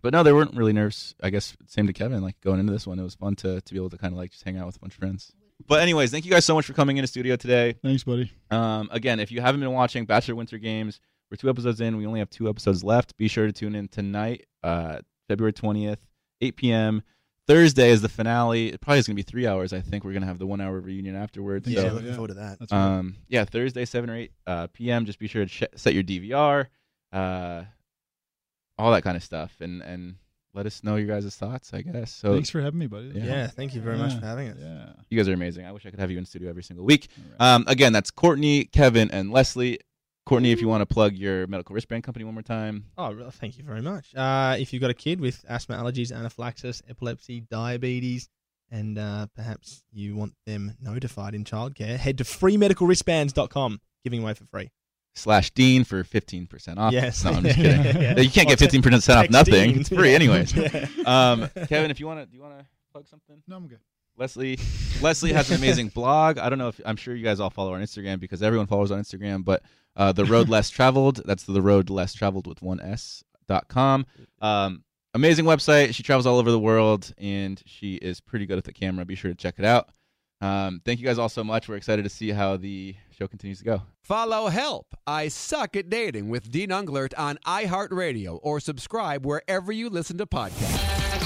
but no, they weren't really nerves. I guess same to Kevin. Like going into this one, it was fun to to be able to kind of like just hang out with a bunch of friends. But anyways, thank you guys so much for coming into studio today. thanks buddy Um, again, if you haven't been watching Bachelor Winter Games, we're two episodes in. We only have two episodes left. Be sure to tune in tonight, uh, February 20th, 8 p.m. Thursday is the finale. It probably is going to be three hours. I think we're going to have the one hour reunion afterwards. Yeah, So, so, looking yeah. forward to that. that's right. um, yeah, Thursday, 7 or 8 uh, p.m. Just be sure to sh- set your DVR, uh, all that kind of stuff. And, and let us know your guys' thoughts, I guess. So thanks for having me buddy Yeah. yeah. thank you very much for having us. yeah you guys are amazing. I wish I could have you in studio every single week. All right. Um, again, that's Courtney, Kevin, and Leslie. Courtney, if you want to plug your medical wristband company one more time. Oh, thank you very much. Uh, if you've got a kid with asthma, allergies, anaphylaxis, epilepsy, diabetes, and uh, perhaps you want them notified in childcare, head to freemedicalwristbands.com, giving away for free. slash Dean for 15% off. Yes. No, I'm just kidding. Yeah. You can't get 15% off nothing. Dean. It's free anyways. Yeah. Um, Kevin, if you want to, do you want to plug something? No, I'm good. Leslie, Leslie has an amazing blog. I don't know if I'm sure you guys all follow her on Instagram because everyone follows on Instagram. But uh, the road less traveled. That's the road less traveled with one s dot com. Um, amazing website. She travels all over the world and she is pretty good at the camera. Be sure to check it out. Um, thank you guys all so much. We're excited to see how the show continues to go. Follow Help I Suck at Dating with Dean Unglert on iHeartRadio or subscribe wherever you listen to podcasts.